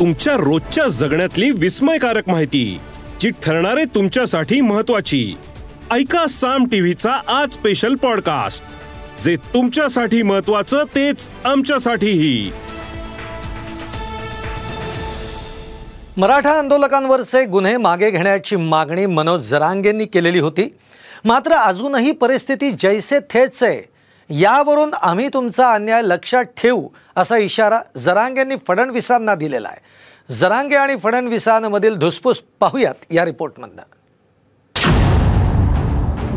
तुमच्या रोजच्या जगण्यातली विस्मयकारक माहिती जी ठरणारे तुमच्यासाठी महत्वाची ऐका साम टीव्हीचा आज स्पेशल पॉडकास्ट जे तुमच्यासाठी महत्वाचं तेच आमच्यासाठीही. मराठा आंदोलकांवरचे गुन्हे मागे घेण्याची मागणी मनोज जरांगेंनी केलेली होती. मात्र अजूनही परिस्थिती जैसे थेच आहे यावरून आम्ही तुमचा अन्याय लक्षात ठेवू असा इशारा जरांगेंनी फडणवीसांना दिलेला आहे. जरांगे आणि फडणवीसांमधील धुसफूस पाहूयात या रिपोर्टमधनं.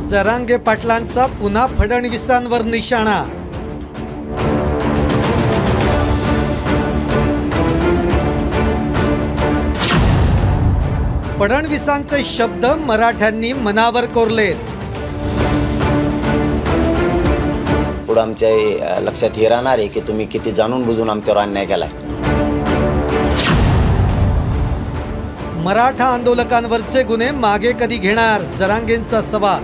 जरांगे पाटलांचा पुन्हा फडणवीसांवर निशाणा. फडणवीसांचे शब्द मराठ्यांनी मनावर कोरलेत. पुढं आमच्या लक्षात हे राहणार आहे की तुम्ही किती जाणून बुजून आमच्यावर अन्याय केलाय. मराठा आंदोलकांवरचे गुन्हे मागे कधी घेणार? जरांगेंचा सवाल.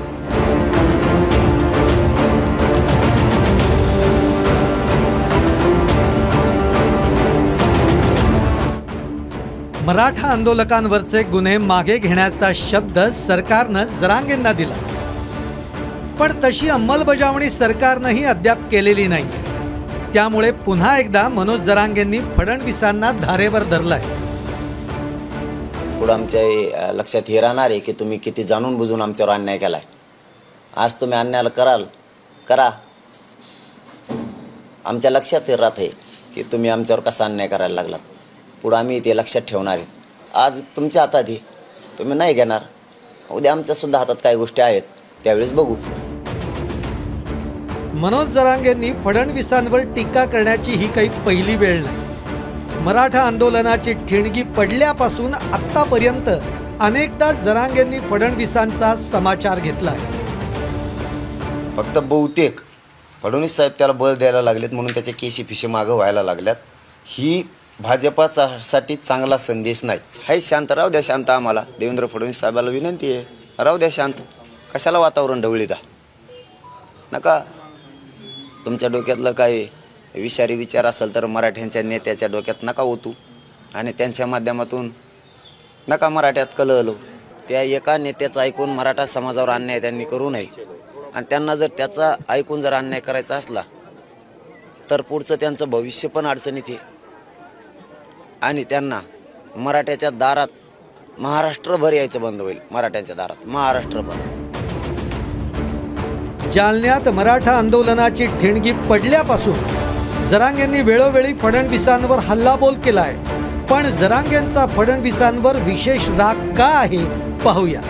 मराठा आंदोलकांवरचे गुन्हे मागे घेण्याचा शब्द सरकारनं जरांगेंना दिला. पण तशी अंमलबजावणी सरकारनंही अद्याप केलेली नाही. त्यामुळे पुन्हा एकदा मनोज जरांगेंनी फडणवीसांना धारेवर धरलाय. पुढं आमच्या लक्षात हे राहणार आहे की तुम्ही किती जाणून बुजून आमच्यावर अन्याय केलाय. आज तुम्ही अन्यायाला कराल करा. आमच्या लक्षात हे राहत आहे की तुम्ही आमच्यावर कसा अन्याय करायला लागलात. पुढं आम्ही ते लक्षात ठेवणार आहेत. आज तुमच्या हातात तुम्ही नाही घेणार. उद्या आमच्यासुद्धा हातात काही गोष्टी आहेत. त्यावेळेस बघू. मनोज जरांगेंनी फडणवीसांवर टीका करण्याची ही काही पहिली वेळ नाही. मराठा आंदोलनाची ठिणगी पडल्यापासून आत्तापर्यंत अनेकदा जरांगेंनी फडणवीसांचा समाचार घेतलाय फक्त बहुतेक फडणवीस साहेब त्याला बळ द्यायला लागलेत म्हणून त्याचे केशी फिशे मागं व्हायला लागल्यात. ही भाजपासाठी चांगला संदेश नाही. हाय शांत राहू द्या शांत आम्हाला. देवेंद्र फडणवीस साहेबाला विनंती आहे. राहू द्या शांत. कशाला वातावरण ढवळीता नका. तुमच्या डोक्यातलं काही विषारी विचार असेल तर मराठ्यांच्या नेत्याच्या डोक्यात नका ओतू. आणि त्यांच्या माध्यमातून नका मराठ्यात कलहलो. त्या एका नेत्याचं ऐकून मराठा समाजावर अन्याय त्यांनी करू नये. आणि त्यांना जर त्याचा ऐकून जर अन्याय करायचा असला तर पुढचं त्यांचं भविष्य पण अडचणीत आहे. आणि त्यांना मराठ्याच्या दारात महाराष्ट्रभर यायचं बंद होईल. मराठ्यांच्या दारात महाराष्ट्रभर. जालन्यात मराठा आंदोलनाची ठिणगी पडल्यापासून जरांगेंनी वेळोवेळी फडणवीसांवर हल्लाबोल केलाय. पण जरांगेंचा फडणवीसांवर विशेष राग का आहे? पाहूया.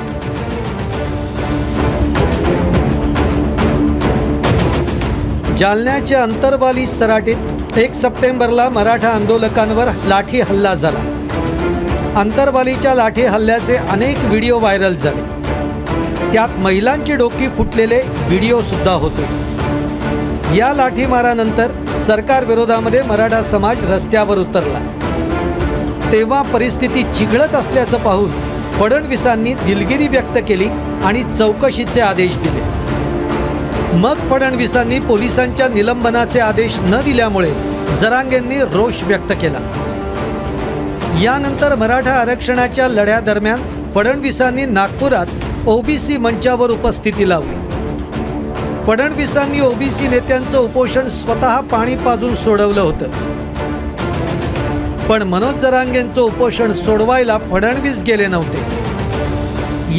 जालन्याच्या अंतरवाली सराटीत एक सप्टेंबरला मराठा आंदोलकांवर लाठी हल्ला झाला. अंतरवालीच्या लाठी हल्ल्याचे अनेक व्हिडिओ व्हायरल झाले. त्यात महिलांची डोकी फुटलेले व्हिडिओ सुद्धा होते. या लाठीमारानंतर सरकार विरोधामध्ये मराठा समाज रस्त्यावर उतरला. तेव्हा परिस्थिती चिघळत असल्याचं पाहून फडणवीसांनी दिलगिरी व्यक्त केली आणि चौकशीचे आदेश दिले. मग फडणवीसांनी पोलिसांच्या निलंबनाचे आदेश न दिल्यामुळे जरांगेंनी रोष व्यक्त केला. यानंतर मराठा आरक्षणाच्या लढ्यादरम्यान फडणवीसांनी नागपुरात ओबीसी मंचावर उपस्थिती लावली. फडणवीसांनी ओबीसी नेत्यांचं उपोषण स्वतः पाणी पाजून सोडवलं होतं. पण मनोज जरांगेंचं उपोषण सोडवायला फडणवीस गेले नव्हते.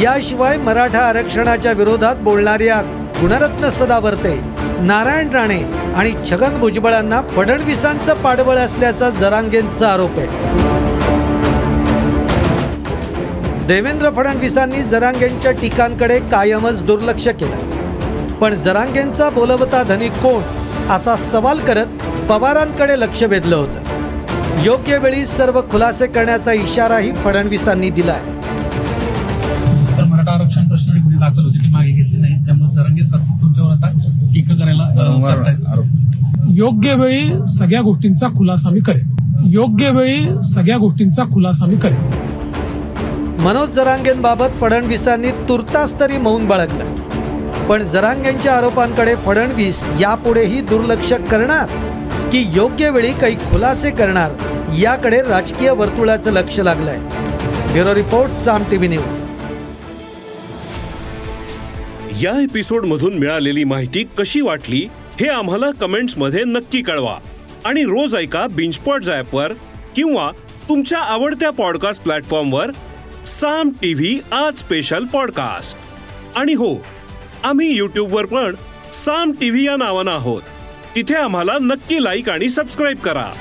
याशिवाय मराठा आरक्षणाच्या विरोधात बोलणाऱ्या गुणरत्न सदावर्ते नारायण राणे आणि छगन भुजबळांना फडणवीसांचं पाडबळ असल्याचा जरांगेंचा आरोप आहे. देवेंद्र फडणवीसांनी जरांगेंच्या टीकांकडे कायमच दुर्लक्ष केलं पण जरांगेंचा बोलवता धनी कोण असा सवाल करत पवारांकडे लक्ष वेधलं होतं. योग्य वेळी सर्व खुलासे करण्याचा इशाराही फडणवीसांनी दिलाय. तर मराठा आरक्षण प्रश्नाचे गुन्हे दाखल होते ते मागे घेतले नाही त्यामुळे जरांगे तुमच्यावर आता टीका करायला. योग्य वेळी सगळ्या गोष्टींचा खुलासा मी करेन. योग्य वेळी सगळ्या गोष्टींचा खुलासा मी करेन. मनोज जरांगेंबाबत फडणवीसांनी तुर्तास तरी मौन बाळगलं. पण जरांगेंच्या आरोपांकडे फडणवीस यापुढेही दुर्लक्ष करणार? की योग्य वेळी काही खुलासे करणार? याकडे राजकीय वर्तुळाचं लक्ष लागलंय. Bureau report Saam TV news. या एपिसोड मधून मिळालेली माहिती कशी वाटली हे आम्हाला कमेंट्समध्ये नक्की कळवा. आणि रोज ऐका बिंचपॉट वर किंवा तुमच्या आवडत्या पॉडकास्ट प्लॅटफॉर्मवर साम टीव्ही आज स्पेशल पॉडकास्ट आणि हो आम्ही यूट्यूबवर पण साम टीव्ही या नावानं आहोत. तिथे आम्हाला नक्की लाईक आणि सबस्क्राईब करा.